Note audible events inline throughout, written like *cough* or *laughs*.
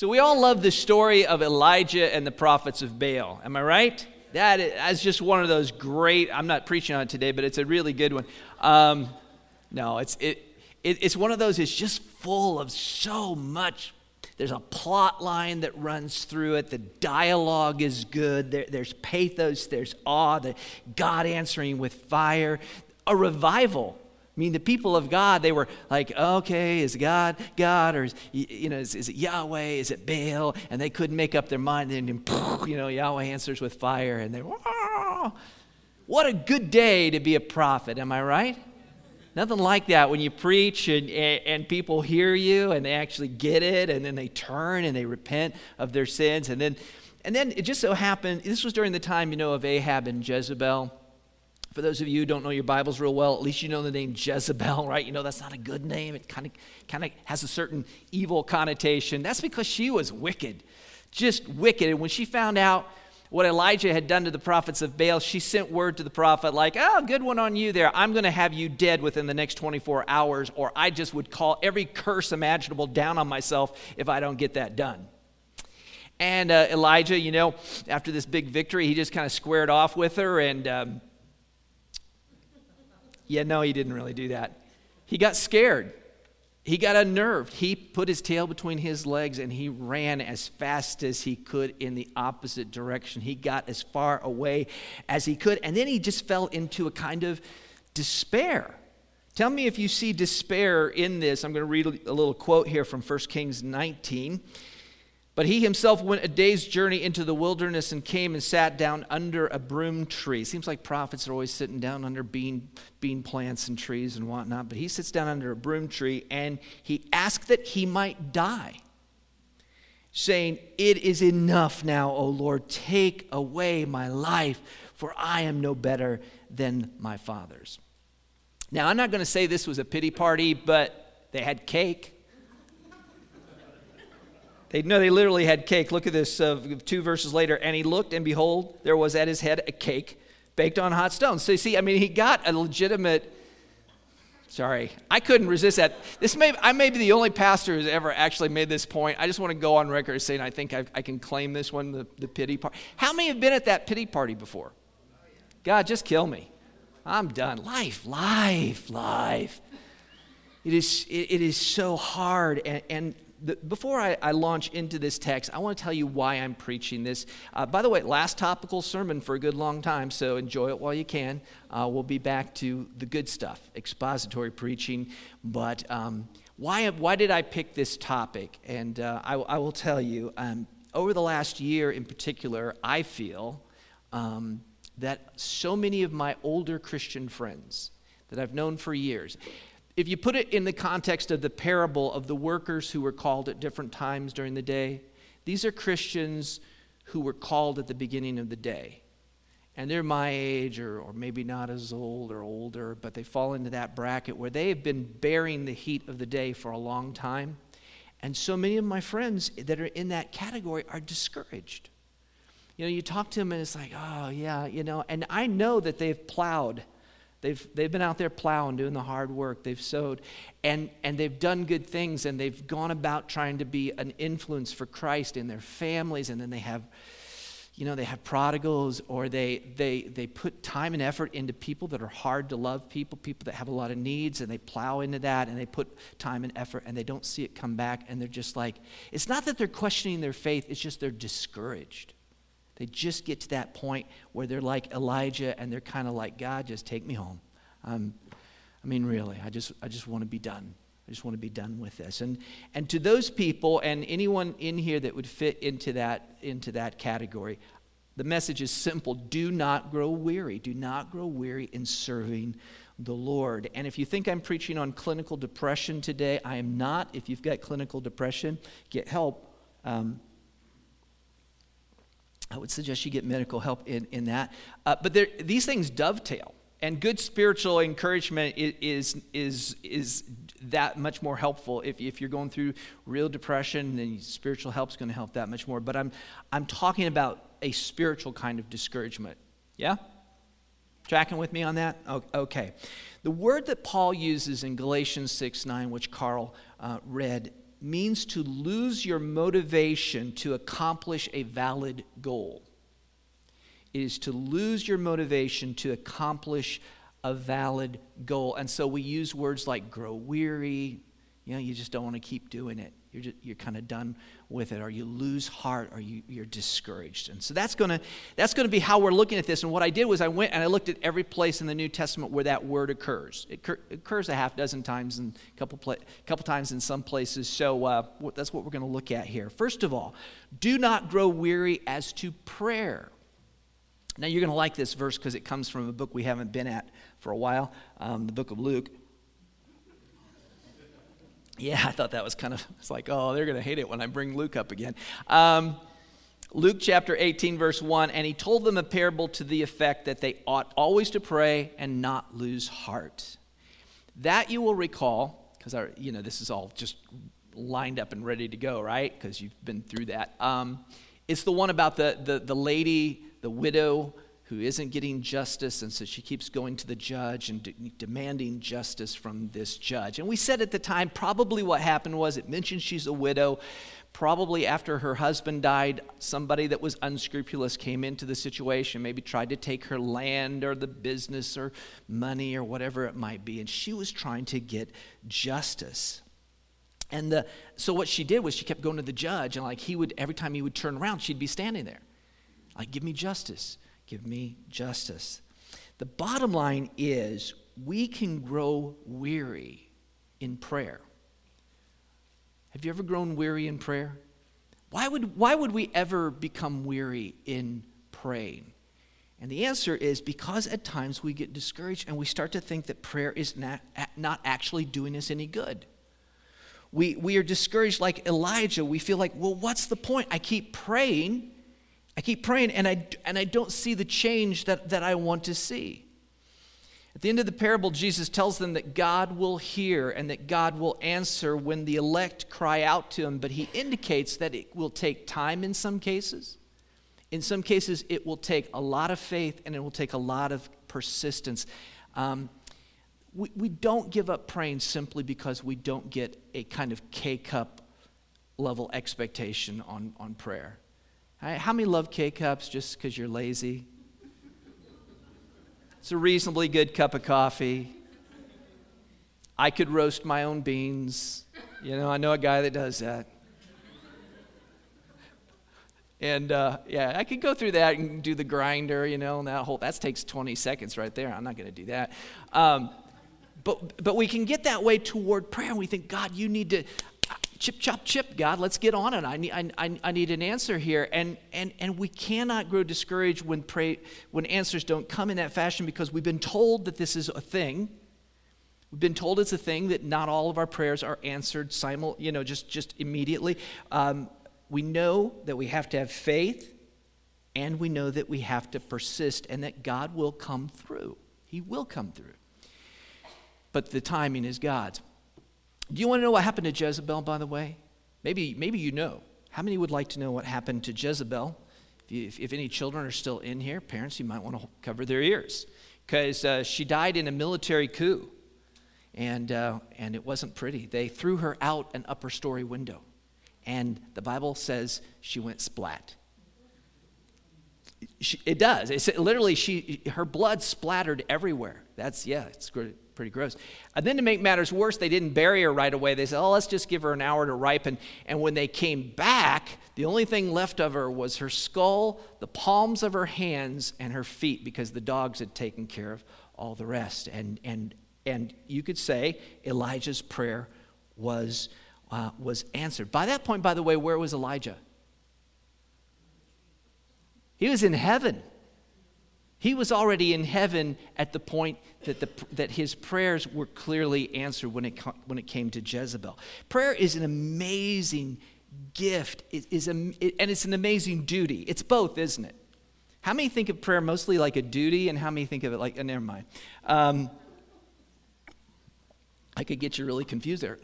So we all love the story of Elijah and the prophets of Baal. Am I right? That is just one of those great. I'm not preaching on it today, but it's a really good one. Um, no, it's it, it, It's one of those. It's just full of so much. There's a plot line that runs through it. The dialogue is good. There, there's pathos. There's awe. The God answering with fire. A revival I mean, the people of God, they were like, okay, is God God? Or, is, you know, is, is, it Yahweh? Is it Baal? And they couldn't make up their mind. And then, you know, Yahweh answers with fire. And they, what a good day to be a prophet. Am I right? Nothing like that when you preach and, and people hear you and they actually get it and then they turn and they repent of their sins. And then, and then it just so happened, this was during the time, you know, of Ahab and Jezebel. For those of you who don't know your Bibles real well, at least you know the name Jezebel, right? You know that's not a good name. It kind of kind of has a certain evil connotation. That's because she was wicked, just wicked. And when she found out what Elijah had done to the prophets of Baal, she sent word to the prophet like, "Oh, good one on you there. I'm going to have you dead within the next 24 hours, or I just would call every curse imaginable down on myself if I don't get that done." And uh, Elijah, you know, after this big victory, he just kind of squared off with her and. Um, yeah, no, he didn't really do that. He got scared. He got unnerved. He put his tail between his legs and he ran as fast as he could in the opposite direction. He got as far away as he could. And then he just fell into a kind of despair. Tell me if you see despair in this. I'm going to read a little quote here from 1 Kings 19. But he himself went a day's journey into the wilderness and came and sat down under a broom tree. Seems like prophets are always sitting down under bean, bean plants and trees and whatnot. But he sits down under a broom tree and he asked that he might die, saying, It is enough now, O Lord, take away my life, for I am no better than my fathers. Now, I'm not going to say this was a pity party, but they had cake. They know they literally had cake. Look at this, uh, two verses later. And he looked, and behold, there was at his head a cake baked on hot stones. So you see, I mean, he got a legitimate. Sorry, I couldn't resist that. This may I may be the only pastor who's ever actually made this point. I just want to go on record as saying I think I, I can claim this one, the, the pity party. How many have been at that pity party before? God, just kill me. I'm done. Life, life, life. It is, it, it is so hard. And, and the, before I, I, launch into this text, I want to tell you why I'm preaching this. Uh, by the way, last topical sermon for a good long time, so enjoy it while you can. Uh, we'll be back to the good stuff, expository preaching. But um, why, why did I pick this topic? And uh, I, I, will tell you, um, over the last year in particular, I feel um, that so many of my older Christian friends that I've known for years, if you put it in the context of the parable of the workers who were called at different times during the day, these are Christians who were called at the beginning of the day. And they're my age, or, or maybe not as old or older, but they fall into that bracket where they have been bearing the heat of the day for a long time. And so many of my friends that are in that category are discouraged. You know, you talk to them and it's like, oh, yeah, you know, and I know that they've plowed They've, they've been out there plowing, doing the hard work. They've sowed, and, and they've done good things, and they've gone about trying to be an influence for Christ in their families. And then they have, you know, they have prodigals, or they, they, they put time and effort into people that are hard to love people, people that have a lot of needs, and they plow into that, and they put time and effort, and they don't see it come back. And they're just like, it's not that they're questioning their faith, it's just they're discouraged. They just get to that point where they're like Elijah and they're kind of like, God, just take me home. Um, I mean, really, I just, I just want to be done. I just want to be done with this. And, and to those people and anyone in here that would fit into that, into that category, the message is simple do not grow weary. Do not grow weary in serving the Lord. And if you think I'm preaching on clinical depression today, I am not. If you've got clinical depression, get help. Um, I would suggest you get medical help in, in that. Uh, but there, these things dovetail, and good spiritual encouragement is, is, is that much more helpful. If, if you're going through real depression, then spiritual help is going to help that much more. But I'm, I'm talking about a spiritual kind of discouragement. Yeah? Tracking with me on that? Okay. The word that Paul uses in Galatians 6 9, which Carl uh, read, means to lose your motivation to accomplish a valid goal. It is to lose your motivation to accomplish a valid goal. And so we use words like grow weary. You know, you just don't want to keep doing it. You're, just, you're kind of done with it, or you lose heart, or you, you're discouraged. And so that's going to that's to be how we're looking at this. And what I did was I went and I looked at every place in the New Testament where that word occurs. It cur- occurs a half dozen times and a couple, pla- couple times in some places. So uh, that's what we're going to look at here. First of all, do not grow weary as to prayer. Now, you're going to like this verse because it comes from a book we haven't been at for a while, um, the book of Luke. Yeah, I thought that was kind of, it's like, oh, they're going to hate it when I bring Luke up again. Um, Luke chapter 18, verse 1, and he told them a parable to the effect that they ought always to pray and not lose heart. That you will recall, because you know this is all just lined up and ready to go, right? Because you've been through that. Um, it's the one about the, the, the lady, the widow who isn't getting justice, and so she keeps going to the judge and de- demanding justice from this judge. And we said at the time, probably what happened was it mentioned she's a widow. Probably after her husband died, somebody that was unscrupulous came into the situation, maybe tried to take her land or the business or money or whatever it might be, and she was trying to get justice. And the, so what she did was she kept going to the judge, and like he would, every time he would turn around, she'd be standing there, like, give me justice. Give me justice. The bottom line is we can grow weary in prayer. Have you ever grown weary in prayer? Why would, why would we ever become weary in praying? And the answer is because at times we get discouraged and we start to think that prayer is not, not actually doing us any good. We, we are discouraged like Elijah. We feel like, well, what's the point? I keep praying I keep praying and I, and I don't see the change that, that I want to see. At the end of the parable, Jesus tells them that God will hear and that God will answer when the elect cry out to him, but he indicates that it will take time in some cases. In some cases, it will take a lot of faith and it will take a lot of persistence. Um, we, we don't give up praying simply because we don't get a kind of K cup level expectation on, on prayer. How many love K cups just because you're lazy? It's a reasonably good cup of coffee. I could roast my own beans. You know, I know a guy that does that. And uh, yeah, I could go through that and do the grinder, you know, and that whole that takes 20 seconds right there. I'm not going to do that. Um, but but we can get that way toward prayer. We think, God, you need to chip, chop, chip, God, let's get on it. I need, I, I need an answer here. And, and, and we cannot grow discouraged when, pray, when answers don't come in that fashion because we've been told that this is a thing. We've been told it's a thing that not all of our prayers are answered simul, you know, just, just immediately. Um, we know that we have to have faith and we know that we have to persist and that God will come through. He will come through. But the timing is God's. Do you want to know what happened to Jezebel, by the way? Maybe, maybe you know. How many would like to know what happened to Jezebel? If, you, if, if any children are still in here, parents, you might want to cover their ears. Because uh, she died in a military coup, and, uh, and it wasn't pretty. They threw her out an upper story window, and the Bible says she went splat. She, it does. It's literally she her blood splattered everywhere. That's yeah, it's good pretty gross. And then to make matters worse, they didn't bury her right away. They said, oh, let's just give her an hour to ripen. And when they came back, the only thing left of her was her skull, the palms of her hands, and her feet because the dogs had taken care of all the rest. And, and, and you could say Elijah's prayer was, uh, was answered. By that point, by the way, where was Elijah? He was in heaven. He was already in heaven at the point that, the, that his prayers were clearly answered when it, when it came to Jezebel. Prayer is an amazing gift, it is a, it, and it's an amazing duty. It's both, isn't it? How many think of prayer mostly like a duty, and how many think of it like, uh, never mind. Um, I could get you really confused there.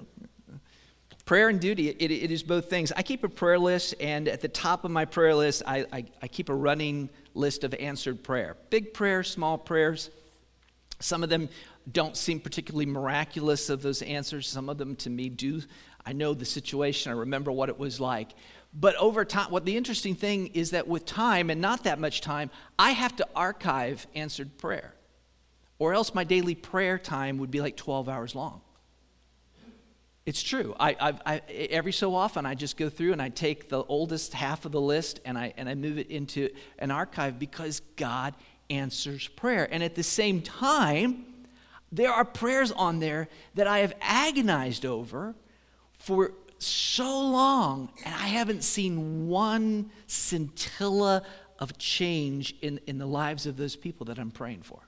Prayer and duty, it, it is both things. I keep a prayer list, and at the top of my prayer list, I, I, I keep a running list of answered prayer. Big prayers, small prayers. Some of them don't seem particularly miraculous of those answers. Some of them to me do. I know the situation, I remember what it was like. But over time, what the interesting thing is that with time and not that much time, I have to archive answered prayer. Or else my daily prayer time would be like 12 hours long. It's true. I, I, every so often, I just go through and I take the oldest half of the list and I, and I move it into an archive because God answers prayer. And at the same time, there are prayers on there that I have agonized over for so long, and I haven't seen one scintilla of change in, in the lives of those people that I'm praying for.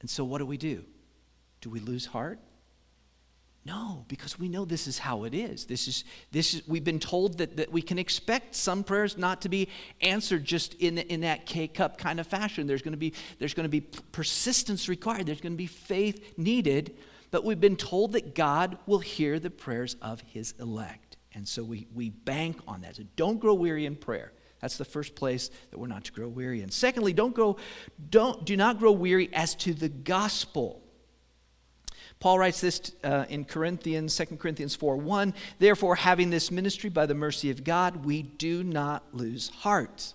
And so, what do we do? Do we lose heart? No, because we know this is how it is. This is, this is we've been told that, that we can expect some prayers not to be answered just in, in that K cup kind of fashion. There's going to be, there's going to be persistence required, there's going to be faith needed. But we've been told that God will hear the prayers of his elect. And so we, we bank on that. So don't grow weary in prayer. That's the first place that we're not to grow weary in. Secondly, don't grow, don't, do not grow weary as to the gospel. Paul writes this uh, in Corinthians, 2 Corinthians 4 1. Therefore, having this ministry by the mercy of God, we do not lose heart.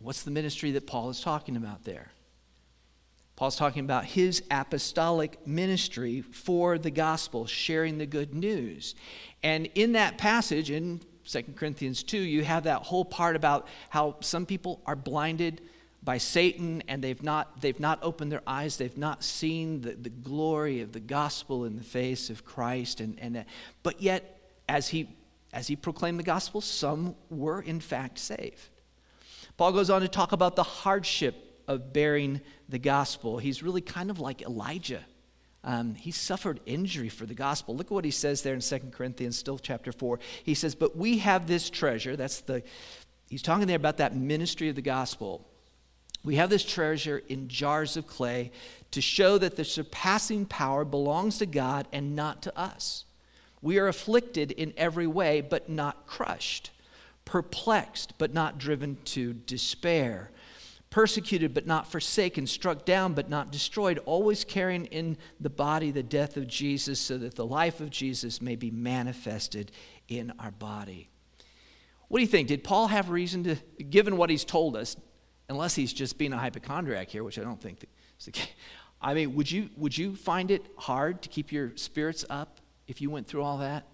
What's the ministry that Paul is talking about there? Paul's talking about his apostolic ministry for the gospel, sharing the good news. And in that passage, in 2 Corinthians 2, you have that whole part about how some people are blinded by Satan and they've not, they've not opened their eyes. They've not seen the, the glory of the gospel in the face of Christ. And, and, uh, but yet, as he, as he proclaimed the gospel, some were in fact saved. Paul goes on to talk about the hardship of bearing the gospel. He's really kind of like Elijah. Um, he suffered injury for the gospel. Look at what he says there in 2 Corinthians, still chapter 4. He says, But we have this treasure. That's the, he's talking there about that ministry of the gospel we have this treasure in jars of clay to show that the surpassing power belongs to God and not to us. We are afflicted in every way, but not crushed, perplexed, but not driven to despair, persecuted, but not forsaken, struck down, but not destroyed, always carrying in the body the death of Jesus, so that the life of Jesus may be manifested in our body. What do you think? Did Paul have reason to, given what he's told us, unless he's just being a hypochondriac here, which I don't think is the case. I mean, would you, would you find it hard to keep your spirits up if you went through all that?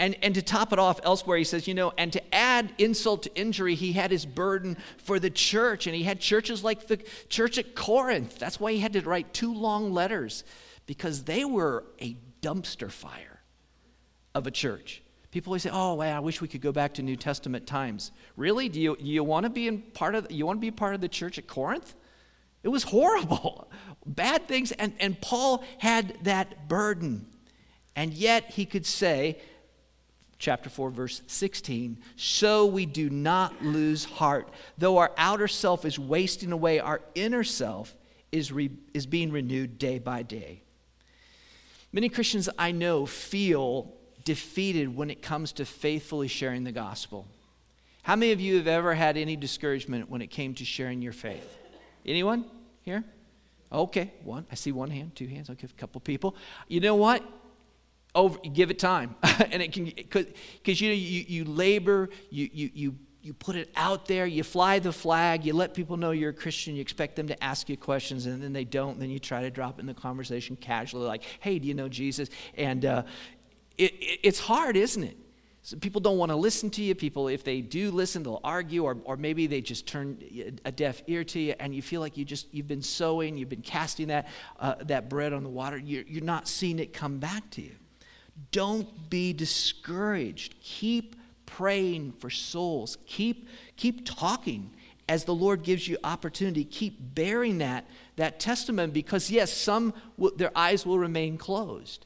And, and to top it off, elsewhere he says, you know, and to add insult to injury, he had his burden for the church. And he had churches like the church at Corinth. That's why he had to write two long letters, because they were a dumpster fire of a church. People always say, "Oh, wow, I wish we could go back to New Testament times." Really? Do you, you want to be in part of you want to be part of the church at Corinth? It was horrible. *laughs* Bad things and and Paul had that burden. And yet he could say chapter 4 verse 16, "So we do not lose heart. Though our outer self is wasting away, our inner self is re, is being renewed day by day." Many Christians I know feel defeated when it comes to faithfully sharing the gospel. How many of you have ever had any discouragement when it came to sharing your faith? Anyone here? Okay, one. I see one hand, two hands. Give a couple people. You know what? Over, give it time, *laughs* and it can because you know you, you labor, you you you you put it out there, you fly the flag, you let people know you're a Christian, you expect them to ask you questions, and then they don't. Then you try to drop in the conversation casually, like, "Hey, do you know Jesus?" And uh, it, it, it's hard, isn't it? So people don't want to listen to you. People, if they do listen, they'll argue, or, or maybe they just turn a deaf ear to you, and you feel like you just you've been sowing, you've been casting that uh, that bread on the water. You're, you're not seeing it come back to you. Don't be discouraged. Keep praying for souls. Keep keep talking as the Lord gives you opportunity. Keep bearing that that testament because yes, some their eyes will remain closed.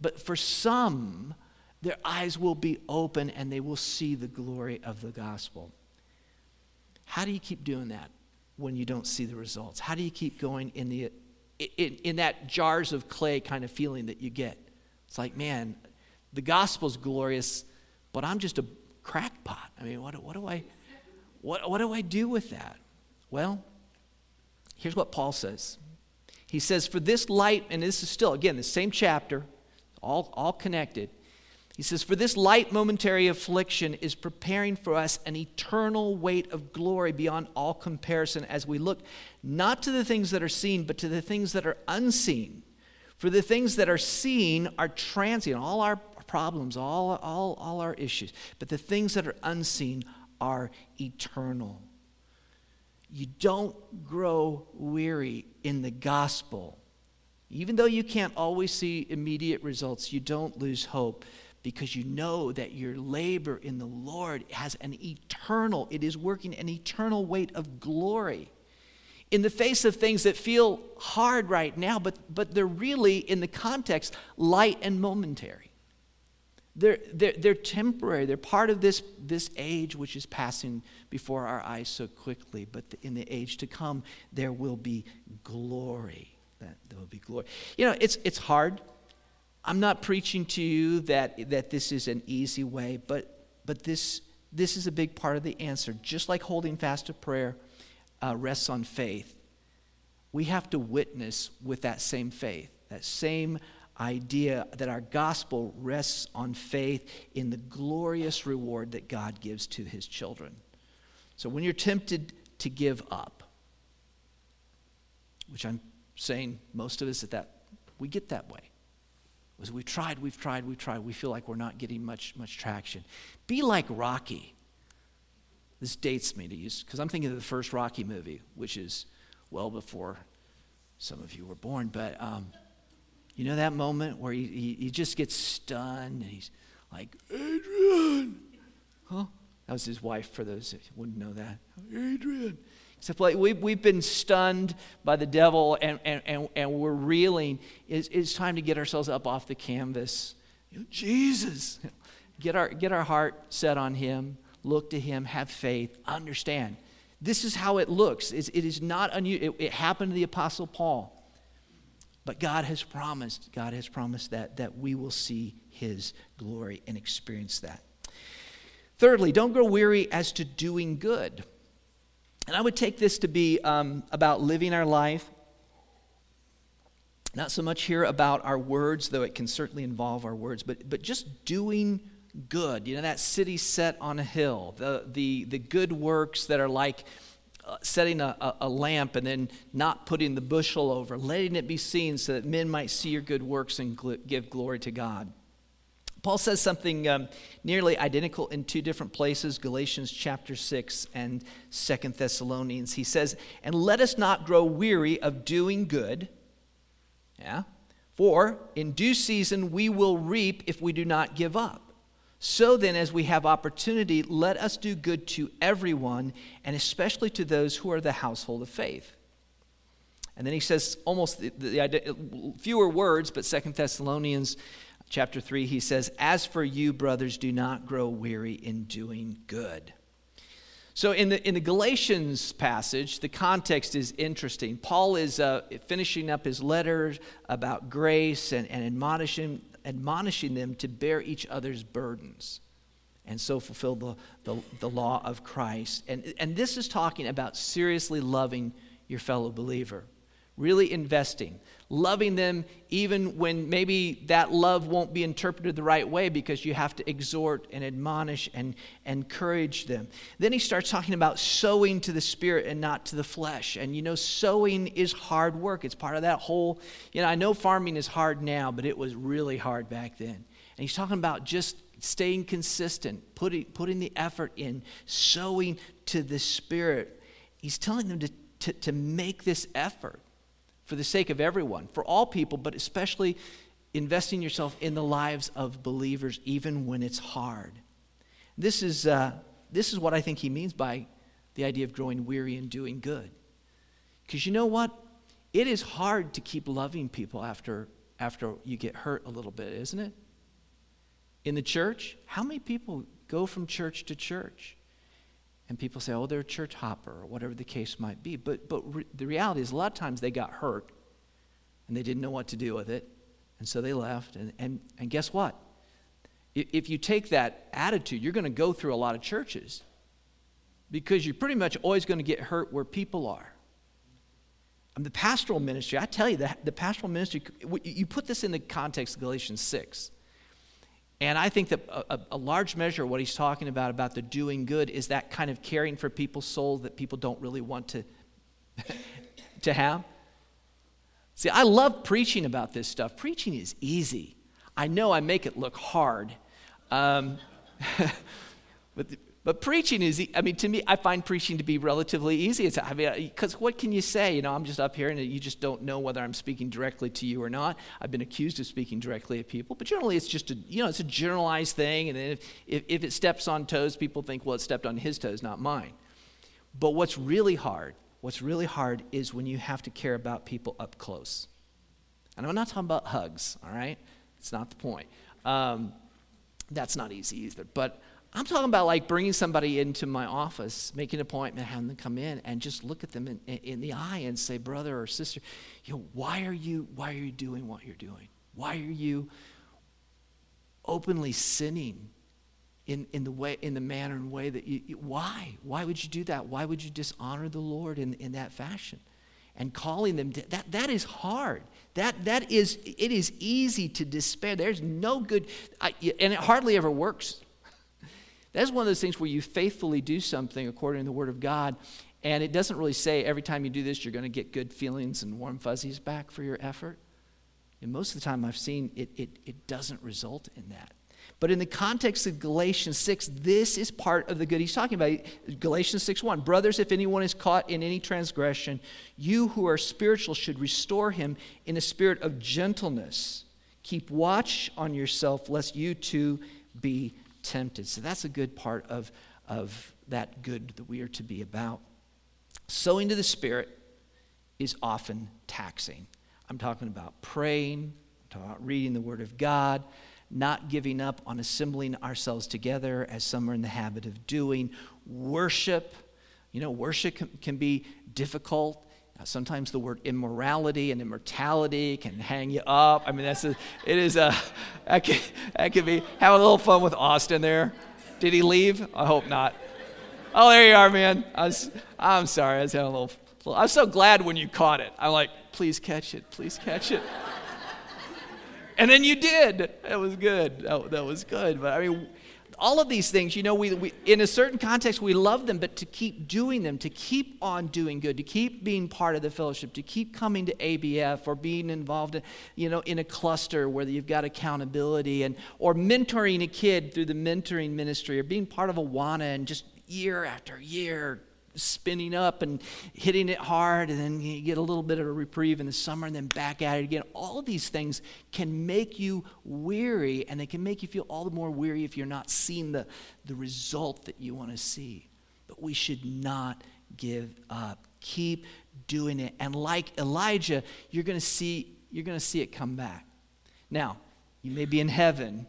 But for some, their eyes will be open and they will see the glory of the gospel. How do you keep doing that when you don't see the results? How do you keep going in, the, in, in that jars of clay kind of feeling that you get? It's like, man, the gospel's glorious, but I'm just a crackpot. I mean, what, what, do I, what, what do I do with that? Well, here's what Paul says. He says, For this light, and this is still, again, the same chapter, all, all connected. He says, For this light momentary affliction is preparing for us an eternal weight of glory beyond all comparison as we look not to the things that are seen, but to the things that are unseen. For the things that are seen are transient, all our problems, all, all, all our issues. But the things that are unseen are eternal. You don't grow weary in the gospel. Even though you can't always see immediate results, you don't lose hope because you know that your labor in the Lord has an eternal, it is working an eternal weight of glory. In the face of things that feel hard right now, but, but they're really, in the context, light and momentary. They're, they're, they're temporary. They're part of this, this age which is passing before our eyes so quickly. But in the age to come, there will be glory. That there will be glory. You know, it's, it's hard I'm not preaching to you that, that this is an easy way, but, but this, this is a big part of the answer. Just like holding fast to prayer uh, rests on faith, we have to witness with that same faith, that same idea that our gospel rests on faith in the glorious reward that God gives to his children. So when you're tempted to give up, which I'm saying most of us at that, we get that way was we've tried, we've tried, we've tried. We feel like we're not getting much, much traction. Be like Rocky. This dates me to use, because I'm thinking of the first Rocky movie, which is well before some of you were born. But um, you know that moment where he, he, he just gets stunned and he's like, Adrian! Huh? That was his wife, for those who wouldn't know that. Adrian! Except like we've, we've been stunned by the devil and, and, and, and we're reeling. It's, it's time to get ourselves up off the canvas. You know, Jesus. *laughs* Get our, get our heart set on Him, look to Him, have faith, understand. This is how it looks. It's, it is not unusual. It, it happened to the Apostle Paul. But God has promised, God has promised that, that we will see His glory and experience that. Thirdly, don't grow weary as to doing good. And I would take this to be um, about living our life. Not so much here about our words, though it can certainly involve our words, but, but just doing good. You know, that city set on a hill, the, the, the good works that are like uh, setting a, a, a, lamp and then not putting the bushel over, letting it be seen so that men might see your good works and gl- give glory to God. Paul says something um, nearly identical in two different places Galatians chapter 6 and Second Thessalonians. He says, And let us not grow weary of doing good. Yeah? For in due season we will reap if we do not give up. So then, as we have opportunity, let us do good to everyone, and especially to those who are the household of faith. And then he says almost the, the, the fewer words, but Second Thessalonians chapter 3, he says, As for you, brothers, do not grow weary in doing good. So, in the, in the Galatians passage, the context is interesting. Paul is uh, finishing up his letters about grace and, and admonishing, admonishing them to bear each other's burdens and so fulfill the, the, the law of Christ. And, and this is talking about seriously loving your fellow believer, really investing loving them even when maybe that love won't be interpreted the right way because you have to exhort and admonish and encourage them. Then he starts talking about sowing to the spirit and not to the flesh. And you know, sowing is hard work. It's part of that whole, you know, I know farming is hard now, but it was really hard back then. And he's talking about just staying consistent, putting, putting the effort in, sowing to the spirit. He's telling them to, to, to make this effort for the sake of everyone, for all people, but especially investing yourself in the lives of believers, even when it's hard. This is, uh, this is what I think he means by the idea of growing weary and doing good. Because you know what? It is hard to keep loving people after, after you get hurt a little bit, isn't it? In the church, how many people go from church to church? And people say, oh, they're a church hopper, or whatever the case might be. But, but re- the reality is, a lot of times they got hurt and they didn't know what to do with it. And so they left. And, and, and guess what? If you take that attitude, you're going to go through a lot of churches because you're pretty much always going to get hurt where people are. I'm the pastoral ministry, I tell you, the, the pastoral ministry, you put this in the context of Galatians 6. And I think that a, a, large measure of what he's talking about, about the doing good, is that kind of caring for people's souls that people don't really want to, *laughs* to have. See, I love preaching about this stuff. Preaching is easy. I know I make it look hard. Um, *laughs* but but preaching is, I mean, to me, I find preaching to be relatively easy. It's, I mean, because what can you say? You know, I'm just up here and you just don't know whether I'm speaking directly to you or not. I've been accused of speaking directly at people, but generally it's just a, you know, it's a generalized thing. And if, if, if it steps on toes, people think, well, it stepped on his toes, not mine. But what's really hard, what's really hard is when you have to care about people up close. And I'm not talking about hugs, all right? It's not the point. Um, that's not easy either. But I'm talking about like bringing somebody into my office, making an appointment, having them come in, and just look at them in, in the eye and say, brother or sister, you know, why are you why are you doing what you're doing? Why are you openly sinning in, in the way in the manner and way that you, why? Why would you do that? Why would you dishonor the Lord in, in that fashion? And calling them to, that that is hard. That that is it is easy to despair. There's no good I, and it hardly ever works that's one of those things where you faithfully do something according to the Word of God, and it doesn't really say every time you do this, you're going to get good feelings and warm fuzzies back for your effort. And most of the time I've seen it, it, it doesn't result in that. But in the context of Galatians 6, this is part of the good he's talking about. Galatians 6 1. Brothers, if anyone is caught in any transgression, you who are spiritual should restore him in a spirit of gentleness. Keep watch on yourself, lest you too be tempted. So that's a good part of, of that good that we are to be about. Sowing to the Spirit is often taxing. I'm talking about praying, I'm talking about reading the Word of God, not giving up on assembling ourselves together as some are in the habit of doing, worship. You know, worship can, can be difficult. Uh, sometimes the word immorality and immortality can hang you up. I mean, that's a, it is a, that could, that could be, have a little fun with Austin there. Did he leave? I hope not. Oh, there you are, man. I was, I'm sorry. I was having a little, little, I'm so glad when you caught it. I'm like, please catch it. Please catch it. and then you did. That was good. That, that was good. But I mean, all of these things, you know, we, we, in a certain context, we love them, but to keep doing them, to keep on doing good, to keep being part of the fellowship, to keep coming to ABF or being involved, in, you know, in a cluster where you've got accountability and, or mentoring a kid through the mentoring ministry or being part of Awana and just year after year spinning up and hitting it hard, and then you get a little bit of a reprieve in the summer and then back at it again. All of these things can make you weary, and they can make you feel all the more weary if you're not seeing the, the result that you want to see. But we should not give up. Keep doing it. And like Elijah, you're going to see you're going to see it come back. Now, you may be in heaven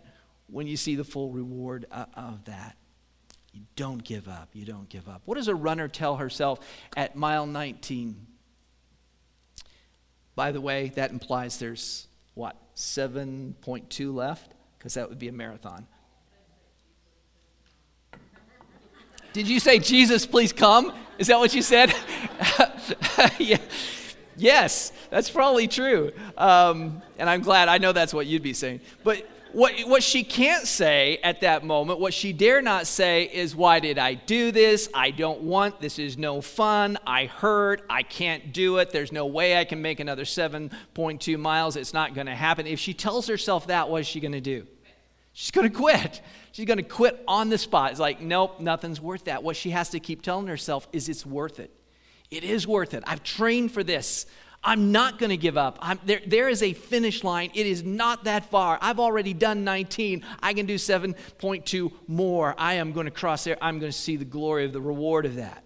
when you see the full reward uh, of that. You don't give up. You don't give up. What does a runner tell herself at mile 19? By the way, that implies there's what, 7.2 left? Because that would be a marathon. Did you say, Jesus, please come? Is that what you said? *laughs* yeah. Yes, that's probably true. Um, and I'm glad I know that's what you'd be saying. But what, what she can't say at that moment, what she dare not say is, Why did I do this? I don't want, this is no fun. I hurt. I can't do it. There's no way I can make another 7.2 miles. It's not going to happen. If she tells herself that, what is she going to do? She's going to quit. She's going to quit on the spot. It's like, nope, nothing's worth that. What she has to keep telling herself is, It's worth it. It is worth it. I've trained for this. I'm not going to give up. There, there is a finish line. It is not that far. I've already done 19. I can do 7.2 more. I am going to cross there. I'm going to see the glory of the reward of that.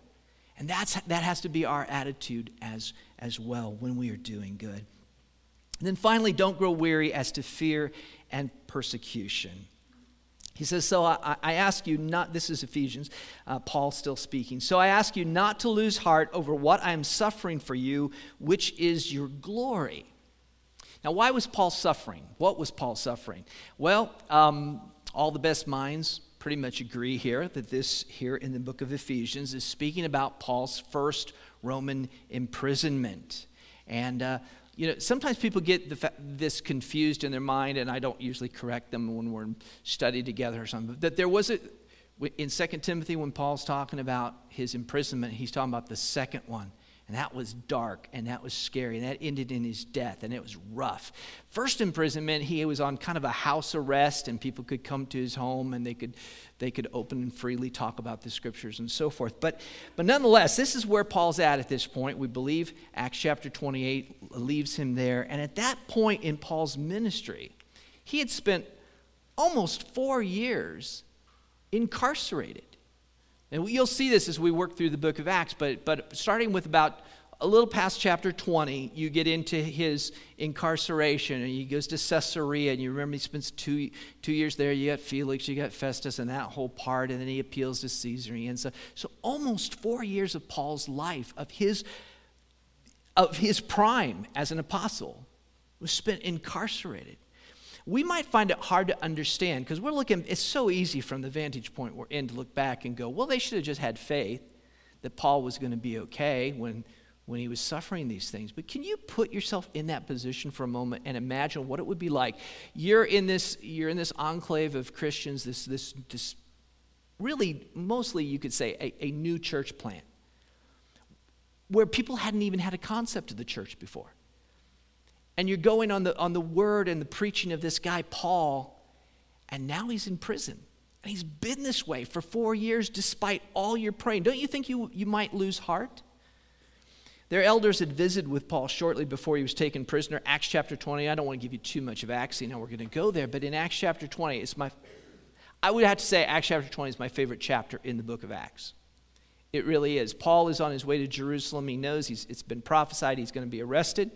And that's, that has to be our attitude as, as well when we are doing good. And then finally, don't grow weary as to fear and persecution. He says, So I, I, ask you not, this is Ephesians, uh, Paul still speaking. So I ask you not to lose heart over what I am suffering for you, which is your glory. Now, why was Paul suffering? What was Paul suffering? Well, um, all the best minds pretty much agree here that this here in the book of Ephesians is speaking about Paul's first Roman imprisonment. And, uh, you know, sometimes people get fa- this confused in their mind, and I don't usually correct them when we're in study together or something. That there was a, in 2 Timothy, when Paul's talking about his imprisonment, he's talking about the second one. And that was dark and that was scary. And that ended in his death and it was rough. First imprisonment, he was on kind of a house arrest and people could come to his home and they could, they could open and freely talk about the scriptures and so forth. But, but nonetheless, this is where Paul's at at this point. We believe Acts chapter 28 leaves him there. And at that point in Paul's ministry, he had spent almost four years incarcerated. And you'll see this as we work through the book of Acts, but, but starting with about a little past chapter 20, you get into his incarceration, and he goes to Caesarea, and you remember he spends two, two years there. You got Felix, you got Festus, and that whole part, and then he appeals to Caesar. And so, so almost four years of Paul's life, of his, of his prime as an apostle, was spent incarcerated we might find it hard to understand because we're looking, it's so easy from the vantage point we're in to look back and go, well, they should have just had faith that Paul was going to be okay when, when he was suffering these things. But can you put yourself in that position for a moment and imagine what it would be like? You're in this, you're in this enclave of Christians, this, this, this really, mostly you could say, a, a new church plant where people hadn't even had a concept of the church before and you're going on the, on the word and the preaching of this guy, Paul, and now he's in prison. And he's been this way for four years despite all your praying. Don't you think you, you might lose heart? Their elders had visited with Paul shortly before he was taken prisoner. Acts chapter 20. I don't want to give you too much of Acts, you know, we're going to go there, but in Acts chapter 20, it's my, I would have to say Acts chapter 20 is my favorite chapter in the book of Acts. It really is. Paul is on his way to Jerusalem. He knows he's, it's been prophesied he's going to be arrested.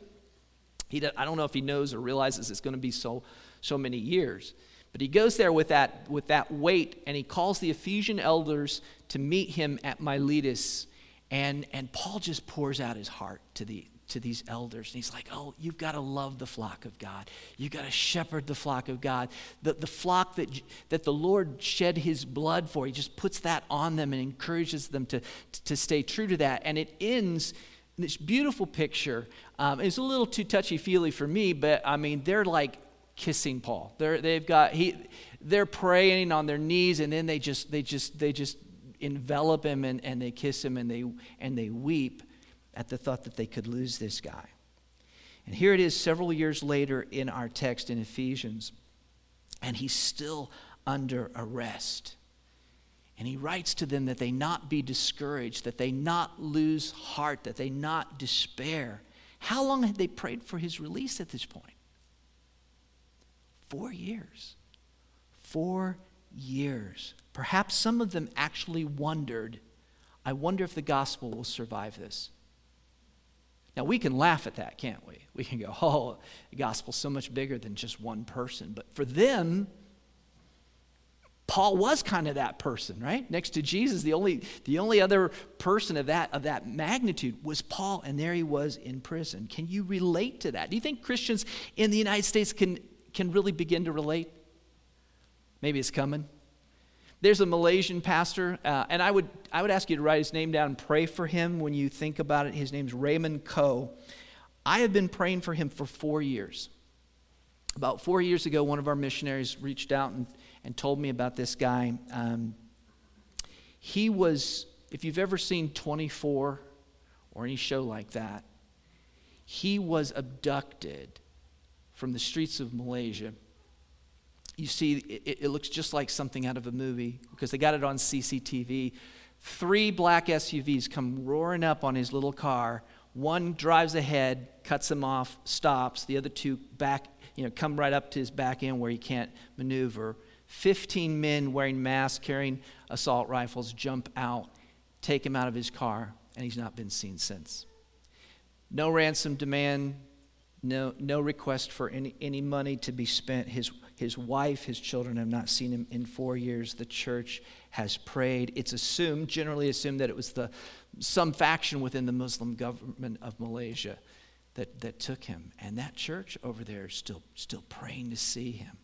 He, I don't know if he knows or realizes it's going to be so, so many years. But he goes there with that, with that weight, and he calls the Ephesian elders to meet him at Miletus. And, and Paul just pours out his heart to, the, to these elders. And he's like, Oh, you've got to love the flock of God. You've got to shepherd the flock of God. The, the flock that, that the Lord shed his blood for, he just puts that on them and encourages them to, to stay true to that. And it ends this beautiful picture. Um, a little too touchy feely for me, but I mean, they're like kissing Paul. They're, they've got he, they're praying on their knees, and then they just they just they just envelop him and, and they kiss him and they and they weep at the thought that they could lose this guy. And here it is, several years later in our text in Ephesians, and he's still under arrest. And he writes to them that they not be discouraged, that they not lose heart, that they not despair. How long had they prayed for his release at this point? Four years. Four years. Perhaps some of them actually wondered, I wonder if the gospel will survive this. Now, we can laugh at that, can't we? We can go, oh, the gospel's so much bigger than just one person. But for them, Paul was kind of that person, right? Next to Jesus, the only, the only other person of that, of that magnitude was Paul, and there he was in prison. Can you relate to that? Do you think Christians in the United States can, can really begin to relate? Maybe it's coming. There's a Malaysian pastor, uh, and I would, I would ask you to write his name down and pray for him when you think about it. His name's Raymond Koh. I have been praying for him for four years. About four years ago, one of our missionaries reached out and and told me about this guy. Um, he was, if you've ever seen 24 or any show like that, he was abducted from the streets of Malaysia. You see, it, it, looks just like something out of a movie because they got it on CCTV. Three black SUVs come roaring up on his little car. One drives ahead, cuts him off, stops. The other two back, you know, come right up to his back end where he can't maneuver. 15 men wearing masks, carrying assault rifles, jump out, take him out of his car, and he's not been seen since. No ransom demand, no, no request for any, any money to be spent. His, his wife, his children have not seen him in four years. The church has prayed. It's assumed, generally assumed, that it was the, some faction within the Muslim government of Malaysia that, that took him. And that church over there is still, still praying to see him.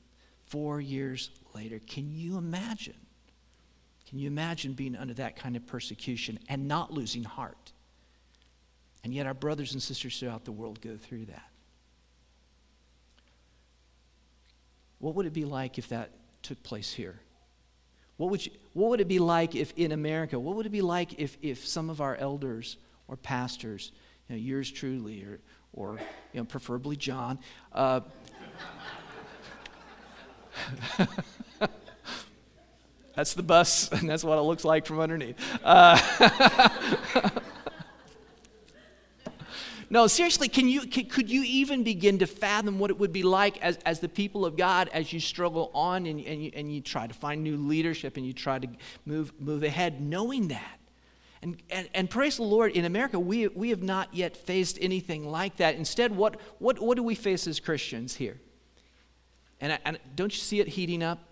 Four years later. Can you imagine? Can you imagine being under that kind of persecution and not losing heart? And yet, our brothers and sisters throughout the world go through that. What would it be like if that took place here? What would, you, what would it be like if in America, what would it be like if, if some of our elders or pastors, you know, yours truly, or, or you know, preferably John, uh, *laughs* that's the bus, *laughs* and that's what it looks like from underneath. Uh, *laughs* No, seriously, can you, can, could you even begin to fathom what it would be like as, as the people of God as you struggle on and, and, you, and you try to find new leadership and you try to move, move ahead, knowing that? And, and, and praise the Lord, in America, we, we have not yet faced anything like that. Instead, what, what, what do we face as Christians here? And, and don't you see it heating up?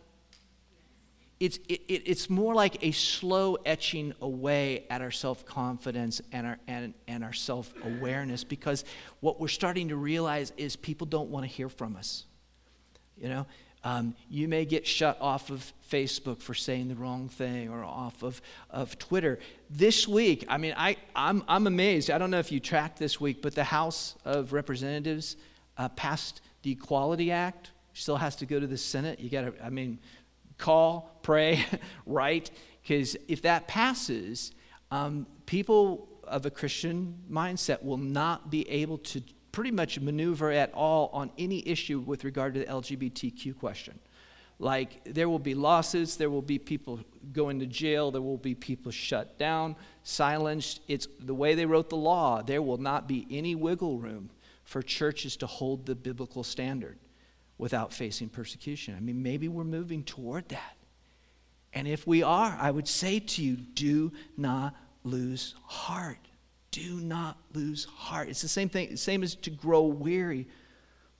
It's, it, it's more like a slow etching away at our self confidence and our, and, and our self awareness because what we're starting to realize is people don't want to hear from us. You know, um, you may get shut off of Facebook for saying the wrong thing or off of, of Twitter. This week, I mean, I, I'm, I'm amazed. I don't know if you tracked this week, but the House of Representatives uh, passed the Equality Act. Still has to go to the Senate. You got to, I mean, call, pray, *laughs* write, because if that passes, um, people of a Christian mindset will not be able to pretty much maneuver at all on any issue with regard to the LGBTQ question. Like, there will be losses, there will be people going to jail, there will be people shut down, silenced. It's the way they wrote the law. There will not be any wiggle room for churches to hold the biblical standard without facing persecution. I mean, maybe we're moving toward that. And if we are, I would say to you, do not lose heart. Do not lose heart. It's the same thing, same as to grow weary.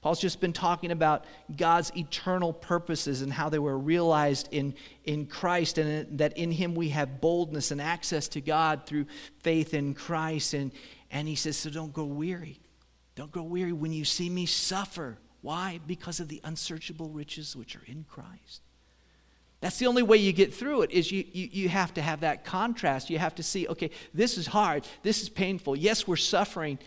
Paul's just been talking about God's eternal purposes and how they were realized in, in Christ, and that in Him we have boldness and access to God through faith in Christ. And, and he says, So don't grow weary. Don't grow weary when you see me suffer. Why? Because of the unsearchable riches which are in Christ. That's the only way you get through it is you, you, you have to have that contrast. You have to see, okay, this is hard. This is painful. Yes, we're suffering.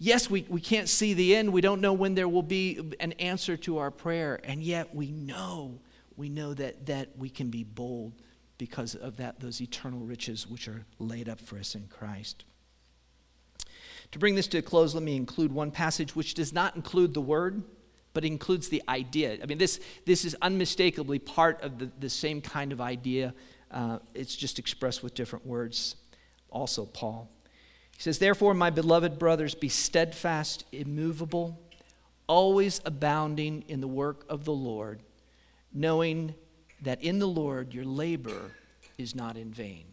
Yes, we, we can't see the end. We don't know when there will be an answer to our prayer. And yet we know, we know that, that we can be bold because of that, those eternal riches which are laid up for us in Christ. To bring this to a close, let me include one passage which does not include the word but includes the idea. I mean, this, this is unmistakably part of the, the same kind of idea. Uh, it's just expressed with different words. Also, Paul. He says, Therefore, my beloved brothers, be steadfast, immovable, always abounding in the work of the Lord, knowing that in the Lord your labor is not in vain.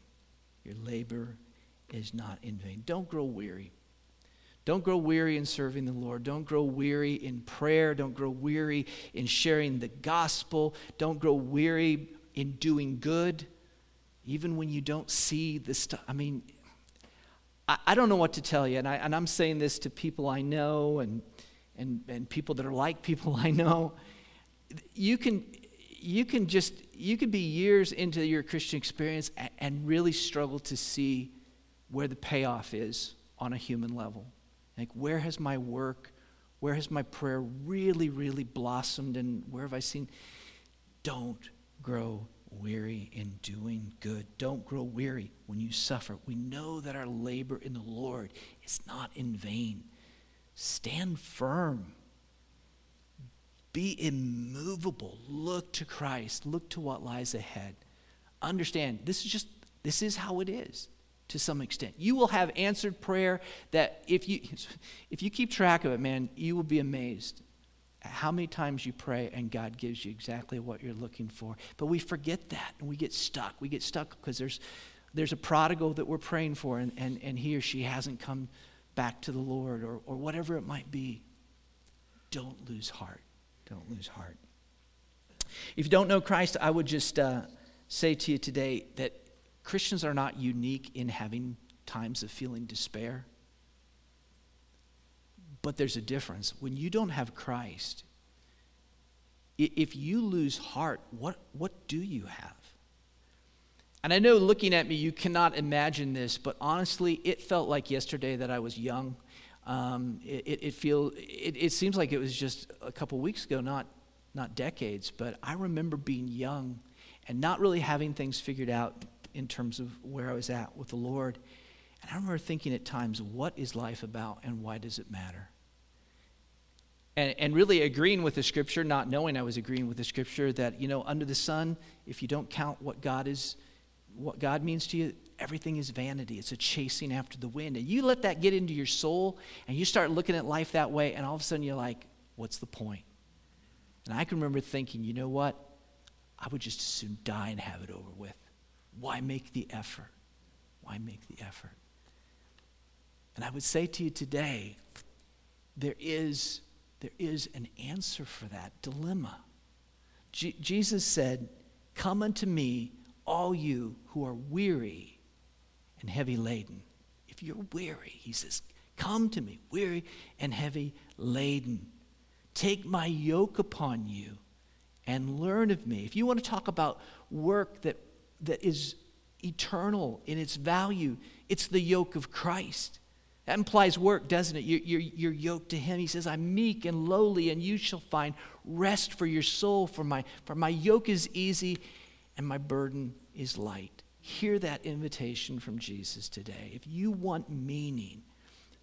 Your labor is not in vain. Don't grow weary. Don't grow weary in serving the Lord. Don't grow weary in prayer. Don't grow weary in sharing the gospel. Don't grow weary in doing good, even when you don't see the stuff. I mean, I, I, don't know what to tell you, and, I, and I'm saying this to people I know and, and, and people that are like people I know. You can, you can just, you could be years into your Christian experience and, and really struggle to see where the payoff is on a human level. Like, where has my work, where has my prayer really, really blossomed, and where have I seen? Don't grow weary in doing good. Don't grow weary when you suffer. We know that our labor in the Lord is not in vain. Stand firm. Be immovable. Look to Christ. Look to what lies ahead. Understand, this is just, this is how it is to some extent. You will have answered prayer that if you *laughs* if you keep track of it, man, you will be amazed how many times you pray and God gives you exactly what you're looking for. But we forget that and we get stuck. We get stuck because there's there's a prodigal that we're praying for and, and, and he or she hasn't come back to the Lord or, or whatever it might be. Don't lose heart. Don't lose heart. If you don't know Christ, I would just uh, say to you today that Christians are not unique in having times of feeling despair. But there's a difference. When you don't have Christ, if you lose heart, what, what do you have? And I know looking at me, you cannot imagine this, but honestly, it felt like yesterday that I was young. Um, it, it, feel, it, it seems like it was just a couple weeks ago, not, not decades, but I remember being young and not really having things figured out in terms of where I was at with the Lord. And I remember thinking at times, what is life about and why does it matter? And, and really agreeing with the scripture, not knowing I was agreeing with the scripture, that, you know, under the sun, if you don't count what God is what God means to you, everything is vanity. It's a chasing after the wind. And you let that get into your soul and you start looking at life that way, and all of a sudden you're like, what's the point? And I can remember thinking, you know what? I would just as soon die and have it over with. Why make the effort? Why make the effort? And I would say to you today, there is, there is an answer for that dilemma. Jesus said, Come unto me, all you who are weary and heavy laden. If you're weary, he says, Come to me, weary and heavy laden. Take my yoke upon you and learn of me. If you want to talk about work that, that is eternal in its value, it's the yoke of Christ. That implies work, doesn't it? You're, you're, you're, yoked to Him. He says, I'm meek and lowly, and you shall find rest for your soul. For my, for my yoke is easy and my burden is light. Hear that invitation from Jesus today. If you want meaning,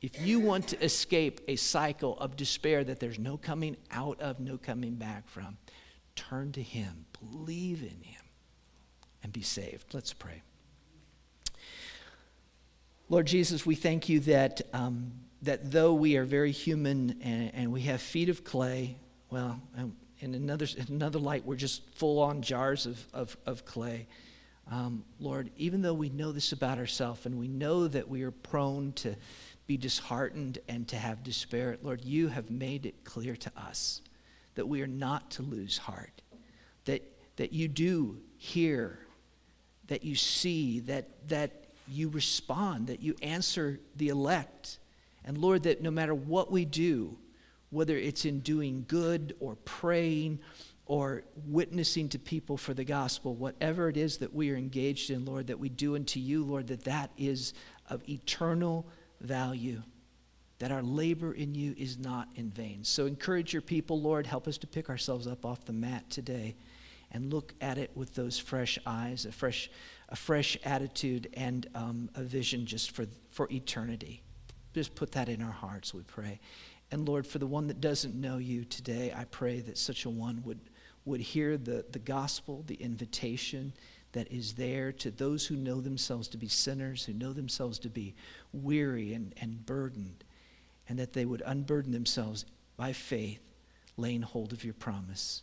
if you want to escape a cycle of despair that there's no coming out of, no coming back from, turn to Him, believe in Him, and be saved. Let's pray. Lord Jesus, we thank you that, um, that though we are very human and, and we have feet of clay, well, in another, in another light, we're just full on jars of, of, of clay. Um, Lord, even though we know this about ourselves and we know that we are prone to be disheartened and to have despair, Lord, you have made it clear to us that we are not to lose heart, that, that you do hear, that you see, that, that you respond, that you answer the elect. And Lord, that no matter what we do, whether it's in doing good or praying or witnessing to people for the gospel, whatever it is that we are engaged in, Lord, that we do unto you, Lord, that that is of eternal value, that our labor in you is not in vain. So encourage your people, Lord. Help us to pick ourselves up off the mat today and look at it with those fresh eyes, a fresh, a fresh attitude, and um, a vision just for, for eternity. Just put that in our hearts, we pray. And Lord, for the one that doesn't know you today, I pray that such a one would, would hear the, the gospel, the invitation that is there to those who know themselves to be sinners, who know themselves to be weary and, and burdened, and that they would unburden themselves by faith, laying hold of your promise.